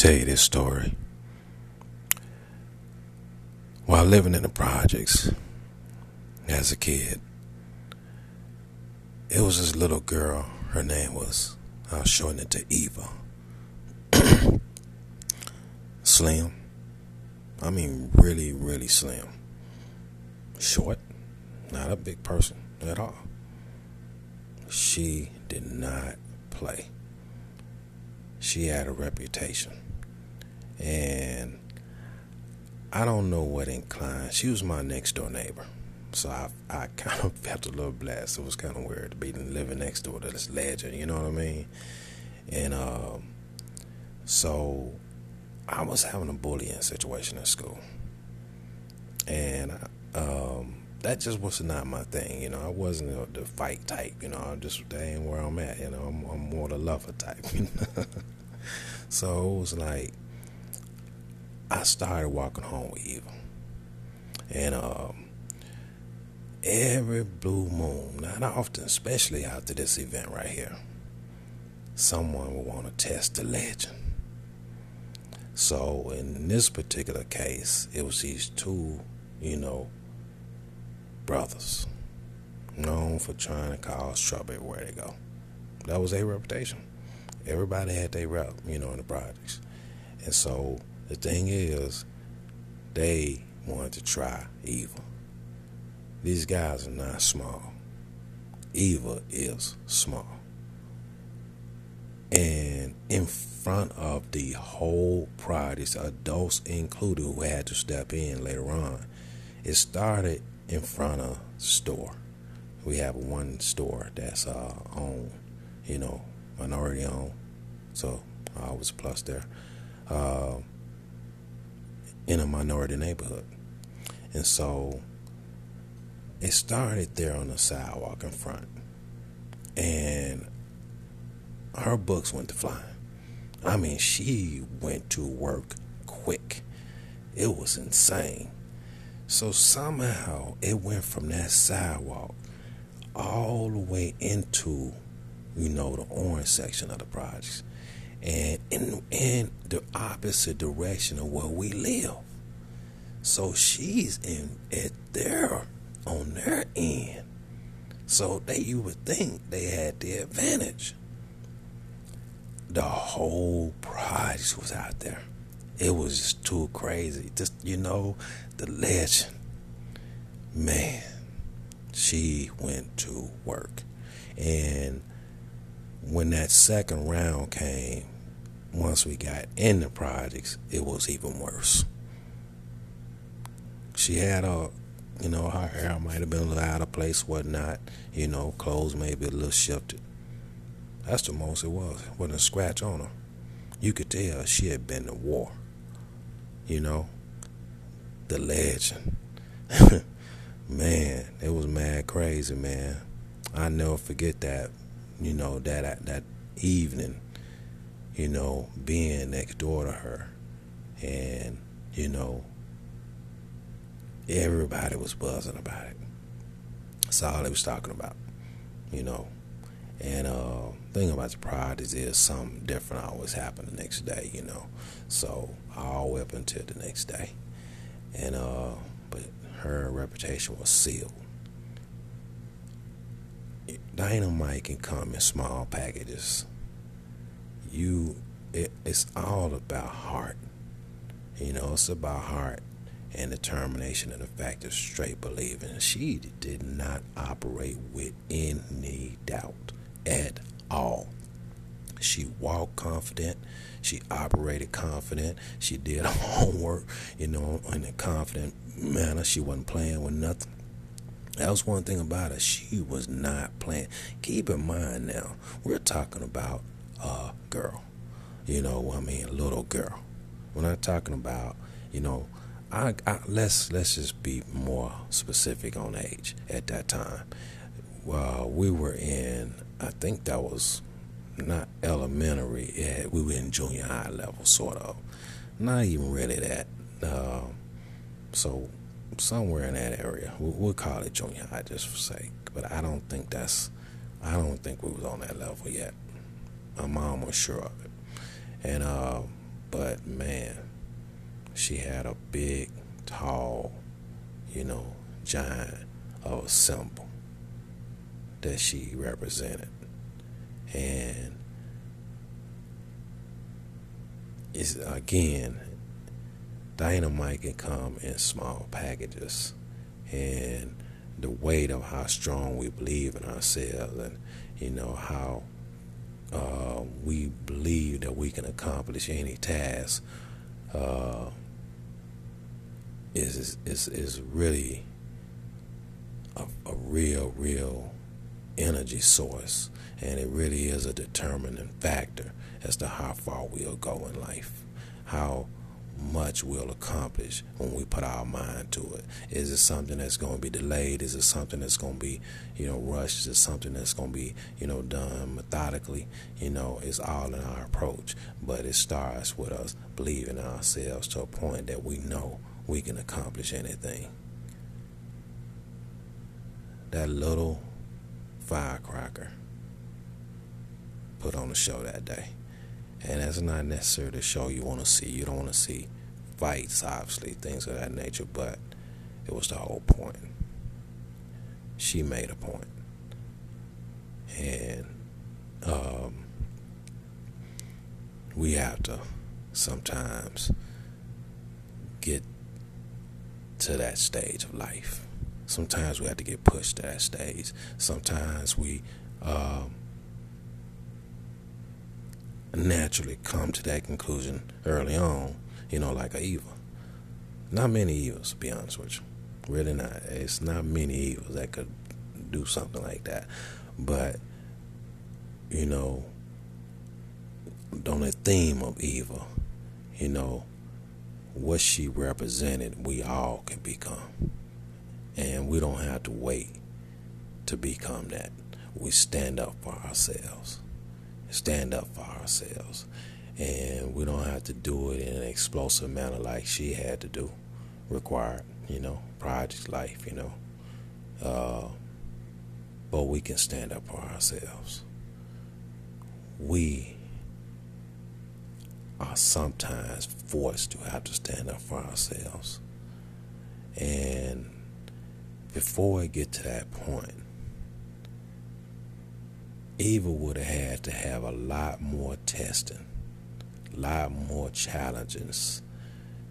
tell you this story. While living in the projects as a kid, it was this little girl. Her name was, I'll shorten it to Eva. slim. I mean, really, really slim. Short. Not a big person at all. She did not play. She had a reputation. And I don't know what inclined. She was my next door neighbor. So I I kind of felt a little blessed. It was kind of weird to be living next door to this legend, you know what I mean? And um, so I was having a bullying situation in school. And um, that just was not my thing, you know. I wasn't the fight type, you know. I just that ain't where I'm at, you know. I'm, I'm more the lover type. You know? so it was like I started walking home with Eva, and um, every blue moon, not often, especially after this event right here, someone would want to test the legend. So in this particular case, it was these two, you know, brothers known for trying to cause trouble everywhere they go. That was their reputation. Everybody had their rep, you know, in the projects. And so the thing is, they wanted to try Eva. These guys are not small. Eva is small. And in front of the whole project, adults included who had to step in later on, it started in front of the store. We have one store that's uh, owned, you know, minority owned. So I always plus there. Uh, in a minority neighborhood. And so it started there on the sidewalk in front. And her books went to flying. I mean, she went to work quick. It was insane. So somehow it went from that sidewalk all the way into, you know, the orange section of the projects and in in the opposite direction of where we live. So she's in at their on their end. So they you would think they had the advantage. The whole project was out there. It was just too crazy. Just you know, the legend. Man, she went to work. And when that second round came, once we got in the projects, it was even worse. She had a, you know, her hair might have been a little out of place, whatnot. You know, clothes maybe a little shifted. That's the most it was. It wasn't a scratch on her. You could tell she had been to war. You know, the legend. man, it was mad crazy, man. I never forget that. You know that that evening you know, being next door to her. And, you know, everybody was buzzing about it. That's all they was talking about, you know. And uh thing about the pride is there's something different always happen the next day, you know. So all up until the next day. And uh but her reputation was sealed. Dynamite can come in small packages you it, it's all about heart. You know, it's about heart and determination and the fact of straight believing. She did not operate with any doubt at all. She walked confident. She operated confident. She did her homework, you know, in a confident manner. She wasn't playing with nothing. That was one thing about her. She was not playing. Keep in mind now, we're talking about a girl. You know, I mean, little girl. We're not talking about, you know, I, I, let's let's just be more specific on age at that time. Well, we were in, I think that was not elementary. We were in junior high level, sort of. Not even really that. Uh, so somewhere in that area, we'll, we'll call it junior high just for sake. But I don't think that's. I don't think we was on that level yet. My mom was sure of it. And uh, but man, she had a big, tall, you know, giant of a symbol that she represented. And it's again, dynamite can come in small packages. And the weight of how strong we believe in ourselves and, you know, how uh, we believe that we can accomplish any task uh, is, is, is really a, a real, real energy source. And it really is a determining factor as to how far we'll go in life, how much we'll accomplish when we put our mind to it. Is it something that's going to be delayed? Is it something that's going to be, you know, rushed? Is it something that's going to be, you know, done methodically? You know, it's all in our approach. But it starts with us believing in ourselves to a point that we know we can accomplish anything. That little firecracker put on the show that day. And that's not necessarily the show you want to see. You don't want to see fights, obviously, things of that nature, but it was the whole point. She made a point. And um, we have to sometimes get to that stage of life. Sometimes we have to get pushed to that stage. Sometimes we um, naturally come to that conclusion early on, you know, like a Eva. Not many Evas, to be honest with you. Really not. It's not many Evas that could do something like that. But, you know, on the theme of Eva, you know, what she represented, we all can become. And we don't have to wait to become that. We stand up for ourselves stand up for ourselves. And we don't have to do it in an explosive manner like she had to do, required, you know, to life, you know. Uh, but we can stand up for ourselves. We are sometimes forced to have to stand up for ourselves. And before we get to that point, Eva would have had to have a lot more testing, a lot more challenges,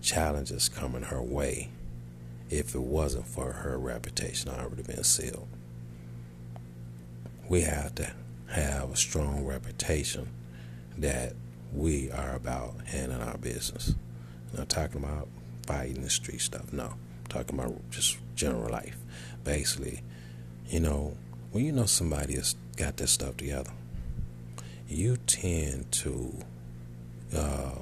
challenges coming her way if it wasn't for her reputation already been sealed. We have to have a strong reputation that we are about handling our business. I'm not talking about fighting the street stuff. No, I'm talking about just general life. Basically, you know, when you know somebody is got this stuff together, you tend to, uh,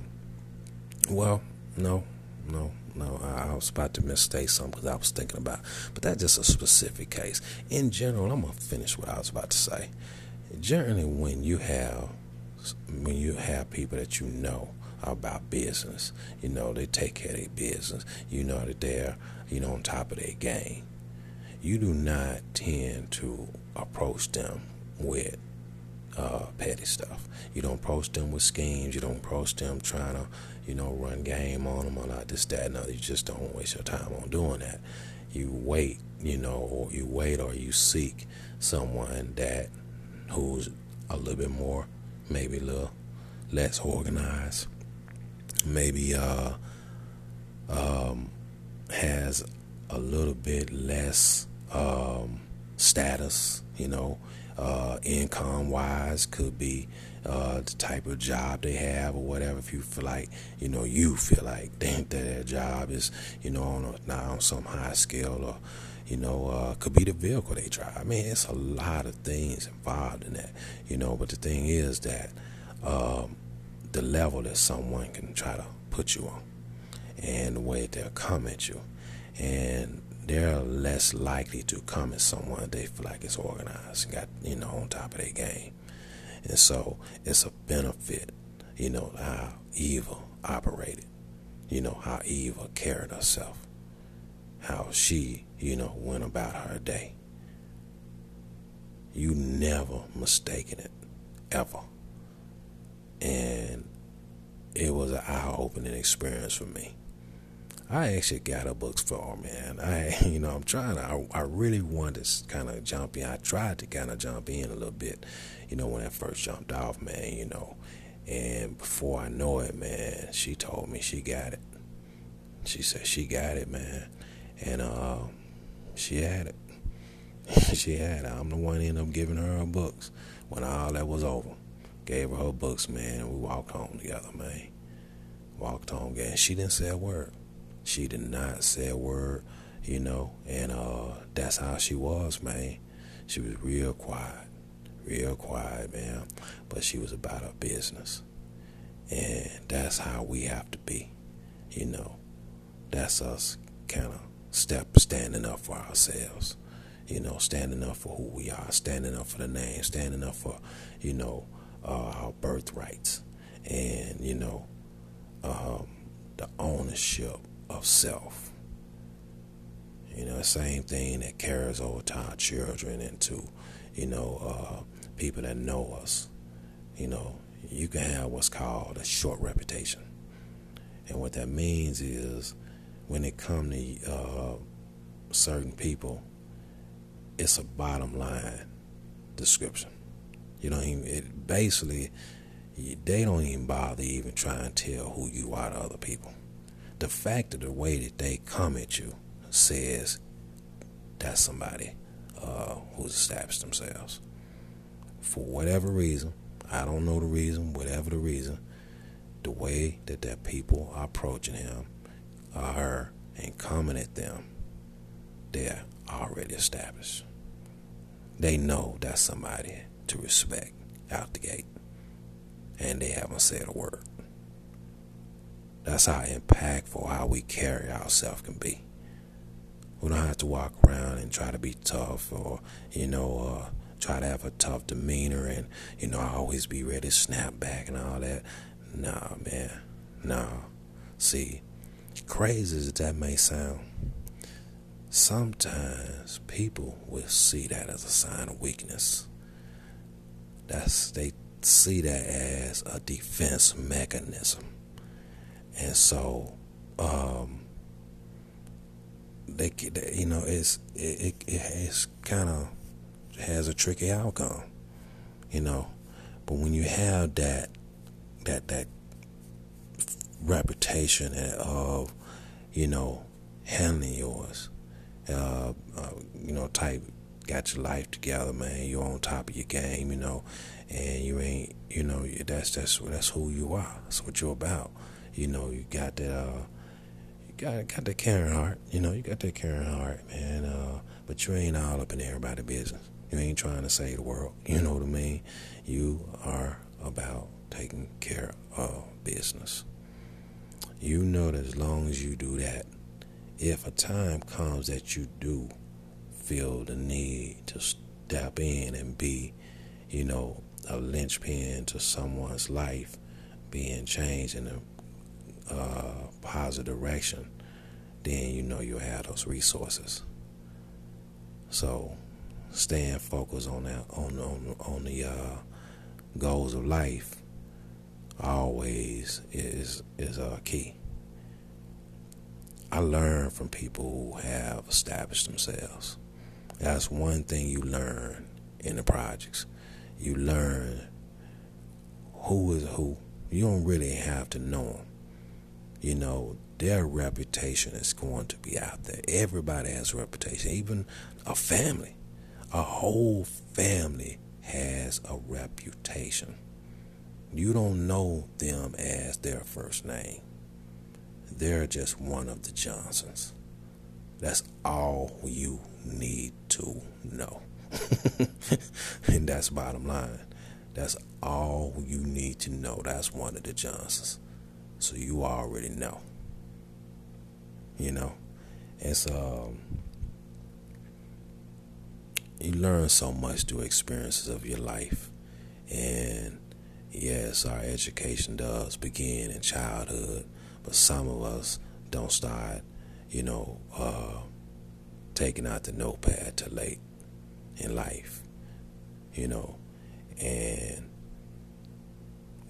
well, no, no, no. I, I was about to mistake something because I was thinking about, but that's just a specific case. In general, I'm gonna finish what I was about to say. Generally, when you have when you have people that you know about business, you know they take care of their business. You know that they're you know on top of their game. You do not tend to approach them with uh, petty stuff. You don't approach them with schemes. You don't approach them trying to, you know, run game on them or not this, that, and other. You just don't waste your time on doing that. You wait, you know, or you wait or you seek someone that who's a little bit more, maybe a little less organized, maybe uh, um, has a little bit less um, status, you know, uh, income wise, could be uh, the type of job they have or whatever. If you feel like, you know, you feel like damn that job is, you know, on a, on some high scale or, you know, uh, could be the vehicle they drive. I mean, it's a lot of things involved in that, you know. But the thing is that um, the level that someone can try to put you on, and the way they'll come at you, and they're less likely to come at someone they feel like is organized got, you know, on top of their game. And so it's a benefit, you know, how Eva operated, you know, how Eva carried herself, how she, you know, went about her day. You never mistaken it, ever. And it was an eye opening experience for me I actually got her books for her, man. I, you know, I'm trying to, I, I really wanted to kind of jump in. I tried to kind of jump in a little bit, you know, when I first jumped off, man, you know. And before I know it, man, she told me she got it. She said she got it, man. And uh, she had it. she had it. I'm the one ended up giving her her books when all that was over. Gave her her books, man. We walked home together, man. Walked home, again. She didn't say a word. She did not say a word, you know. And uh, that's how she was, man. She was real quiet, real quiet, man. But she was about her business. And that's how we have to be, you know. That's us kind of step standing up for ourselves you know, standing up for who we are, standing up for the name, standing up for, you know, uh, our birthrights, and you know, um, the ownership of self. You know, the same thing that carries over to our children and to, you know, uh, people that know us. You know, you can have what's called a short reputation, and what that means is when it comes to uh, certain people it's a bottom line description. You don't even it basically they don't even bother even trying to tell who you are to other people. The fact of the way that they come at you says that's somebody uh, who's established themselves. For whatever reason, I don't know the reason, whatever the reason, the way that that people are approaching him or her and coming at them, they're already established they know that's somebody to respect out the gate. And they haven't said a word. That's how impactful how we carry ourselves can be. We don't have to walk around and try to be tough or, you know, uh, try to have a tough demeanor and, you know, always be ready to snap back and all that. Nah, man. Nah. See, crazy as that may sound, sometimes people will see that as a sign of weakness. That's they see that as a defense mechanism, and so um, they, you know, it's it, it it's kind of has a tricky outcome, you know. But when you have that that that reputation of, you know, handling yours uh, uh, you know, type got your life together, man. You're on top of your game, you know, and you ain't, you know, that's that's that's who you are. That's what you're about. You know, you got that, uh, you got got that caring heart. You know, you got that caring heart, man. Uh, but you ain't all up in everybody's business. You ain't trying to save the world. You know what I mean? You are about taking care of business. You know that as long as you do that, if a time comes that you do feel the need to step in and be, you know, a linchpin to someone's life being changed in a uh, positive direction, then you know you'll have those resources. So, staying focused on that on on on the uh, goals of life always is is uh, key. I learn from people who have established themselves. That's one thing you learn in the projects. You learn who is who. You don't really have to know them. You know, their reputation is going to be out there. Everybody has a reputation, even a family. A whole family has a reputation. You don't know them as their first name. They're just one of the Johnsons. That's all you need to know. and that's bottom line. That's all you need to know. That's one of the Johnsons. So you already know. You know? It's um you learn so much through experiences of your life. And yes, our education does begin in childhood but some of us don't start, you know, uh, taking out the notepad till late in life, you know, and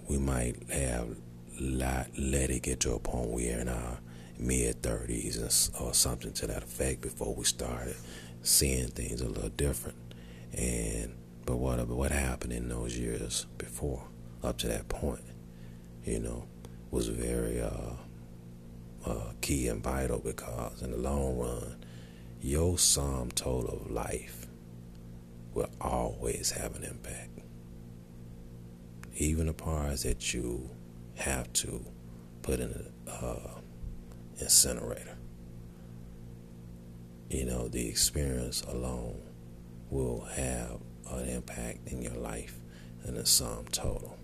we might have let, let it get to a point where in our mid 30s or something to that effect before we started seeing things a little different. And but what what happened in those years before, up to that point, you know, was very uh, uh, key and vital because in the long run, your sum total of life will always have an impact. Even the parts that you have to put in an uh, incinerator. You know, the experience alone will have an impact in your life and the sum total.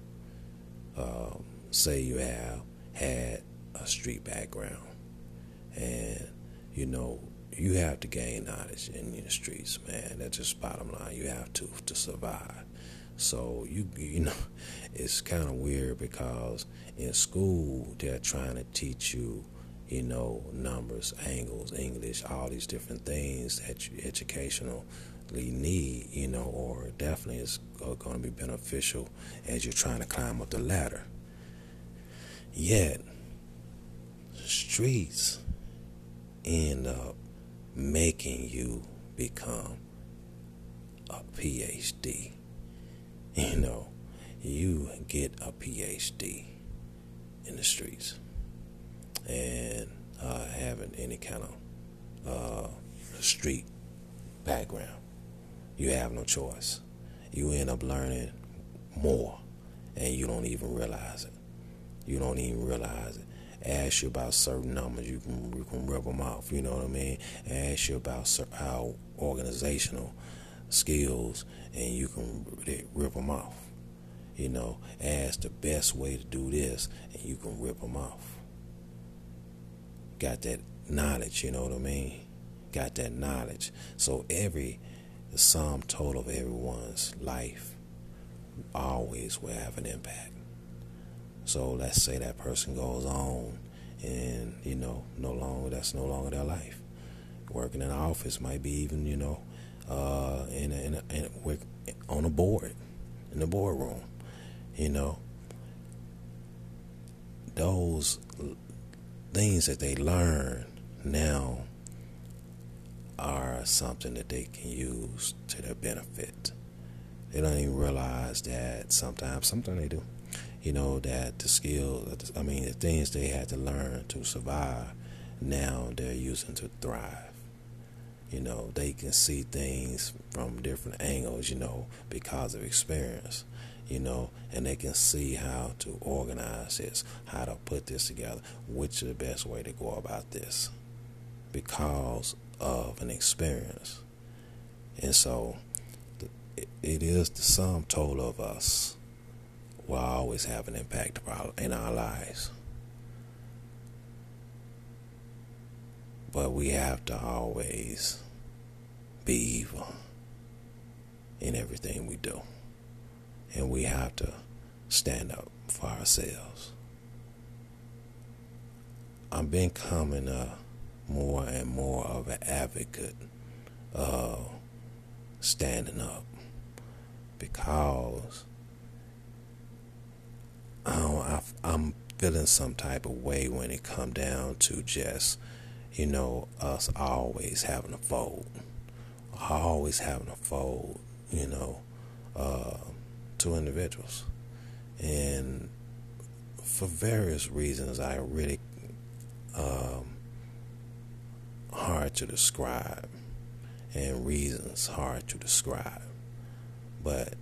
Um, say you have had a street background and you know you have to gain knowledge in the streets man that's just bottom line you have to to survive so you you know it's kind of weird because in school they're trying to teach you you know numbers angles english all these different things that you educationally need you know or definitely is going to be beneficial as you're trying to climb up the ladder yet streets end up making you become a PhD. You know, you get a PhD in the streets and uh, having any kind of uh, street background. You have no choice. You end up learning more and you don't even realize it. You don't even realize it ask you about certain numbers, you can you can rip them off. You know what I mean? Ask you about our organizational skills, and you can rip them off. You know, ask the best way to do this, and you can rip them off. Got that knowledge, you know what I mean? Got that knowledge. So every the sum total of everyone's life always will have an impact. So let's say that person goes on and, you know, no longer, that's no longer their life. Working in an office might be even, you know, uh, in, a, in, a, in a, on a board, in the boardroom, you know. Those things that they learn now are something that they can use to their benefit. They don't even realize that sometimes, sometimes they do you know, that the skills, I mean, the things they had to learn to survive, now they're using to thrive. You know, they can see things from different angles, you know, because of experience, you know, and they can see how to organize this, how to put this together, which is the best way to go about this because of an experience. And so it is the sum total of us will always have an impact in our lives. But we have to always be Eva in everything we do. And we have to stand up for ourselves. I'm becoming a more and more of an advocate of standing up because I am feeling some type of way when it come down to just, you know, us always having a fold, always having a fold, you know, uh, to individuals, and for various reasons, I really um, hard to describe, and reasons hard to describe, but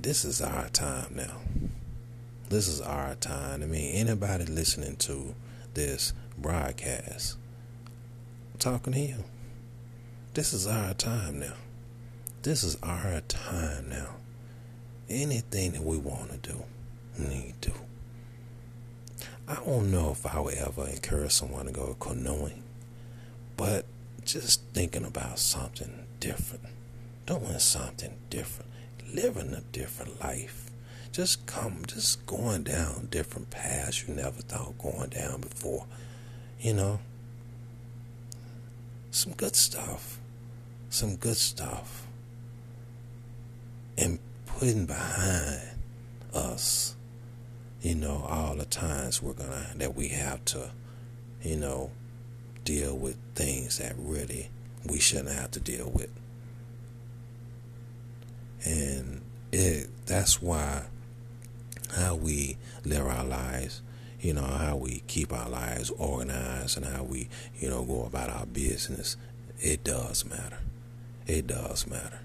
this is our time now. This is our time. I mean, anybody listening to this broadcast, I'm talking to you. This is our time now. This is our time now. Anything that we want to do, we need to. I don't know if I would ever encourage someone to go canoeing, but just thinking about something different, doing something different living a different life. Just come, just going down different paths you never thought going down before. You know, some good stuff, some good stuff, and putting behind us, you know, all the times we're gonna that we have to, you know, deal with things that really we shouldn't have to deal with. And it that's why how we live our lives, you know, how we keep our lives organized and how we, you know, go about our business, it does matter. It does matter.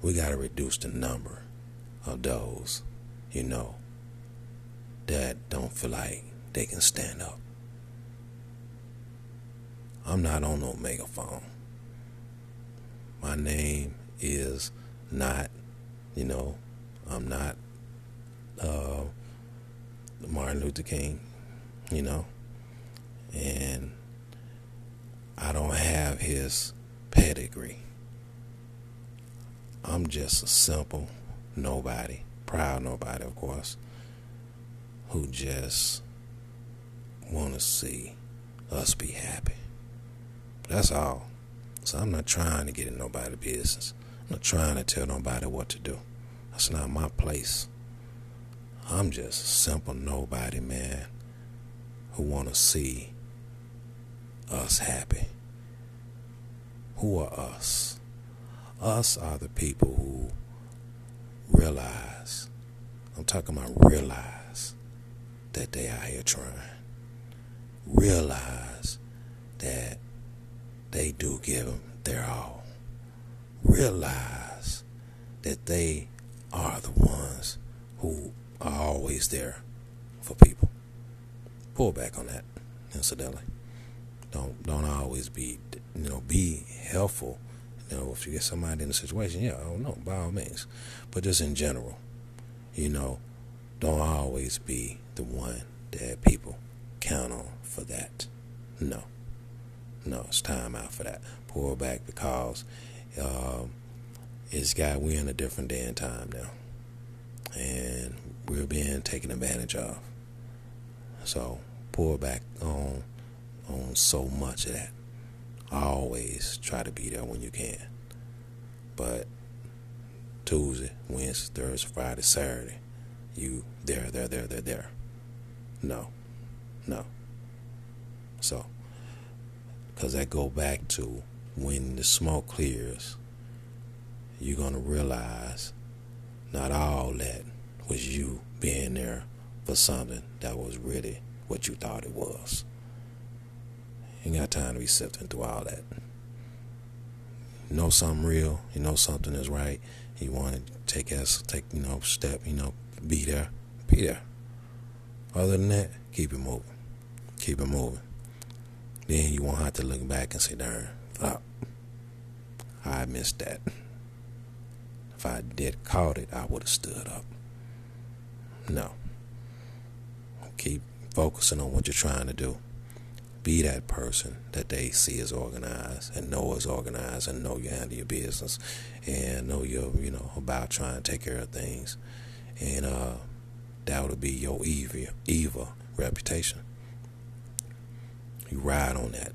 We got to reduce the number of those, you know, that don't feel like they can stand up. I'm not on no megaphone. My name is not, you know, I'm not uh, Martin Luther King, you know, and I don't have his pedigree. I'm just a simple nobody, proud nobody, of course, who just want to see us be happy. But That's all. So I'm not trying to get in nobody's business. I'm not trying to tell nobody what to do. That's not my place. I'm just a simple nobody man who want to see us happy. Who are us? Us are the people who realize, I'm talking about realize that they are here trying. Realize that they do give them their all. Realize that they are the ones who are always there for people. Pull back on that, incidentally. Don't don't always be you know be helpful. You know, if you get somebody in a situation, yeah, I don't know, by all means. But just in general, you know, don't always be the one that people count on for that. No. No, it's time out for that. Pull back because um, it's got we're in a different day and time now. And we're being taken advantage of. So pull back on on so much of that. I Always try to be there when you can. But Tuesday, Wednesday, Thursday, Friday, Saturday, you there, there, there, there, there. No, no. So, because that go back to when the smoke clears, you're gonna realize not all that was you being there for something that was really what you thought it was. Ain't got time to be sifting through all that. You know something real, you know something is right, you want to take us take, you know, step, you know, be there, be there. Other than that, keep it moving. Keep it moving. Then you won't have to look back and say, darn, I missed that. If I did caught it, I would have stood up. No. Keep focusing on what you're trying to do. Be that person that they see as organized and know is organized and know you handle your business and know you're, you know, about trying to take care of things. And uh, that would be your Eva, Eva reputation. You ride on that.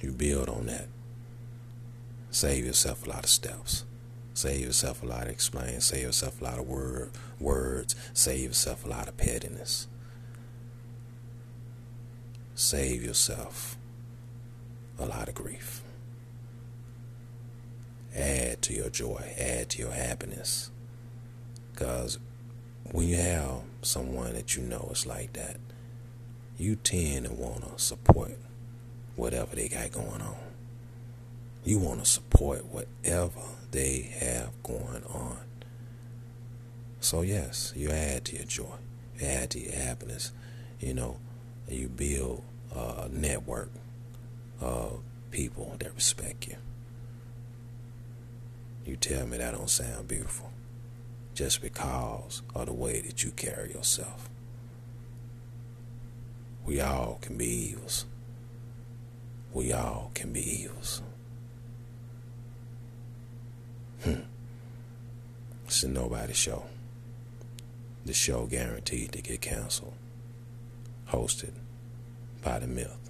You build on that. Save yourself a lot of steps. Save yourself a lot of explaining. Save yourself a lot of word words. Save yourself a lot of pettiness. Save yourself a lot of grief. Add to your joy. Add to your happiness. Because when you have someone that you know is like that, you tend to want to support whatever they got going on. You want to support whatever they have going on. So, yes, you add to your joy, add to your happiness, you know, you build a network of people that respect you. You tell me that don't sound beautiful just because of the way that you carry yourself. We all can be Evas. We all can be Evas. Hmm. It's a nobody show. The show guaranteed to get canceled. Hosted by the myth.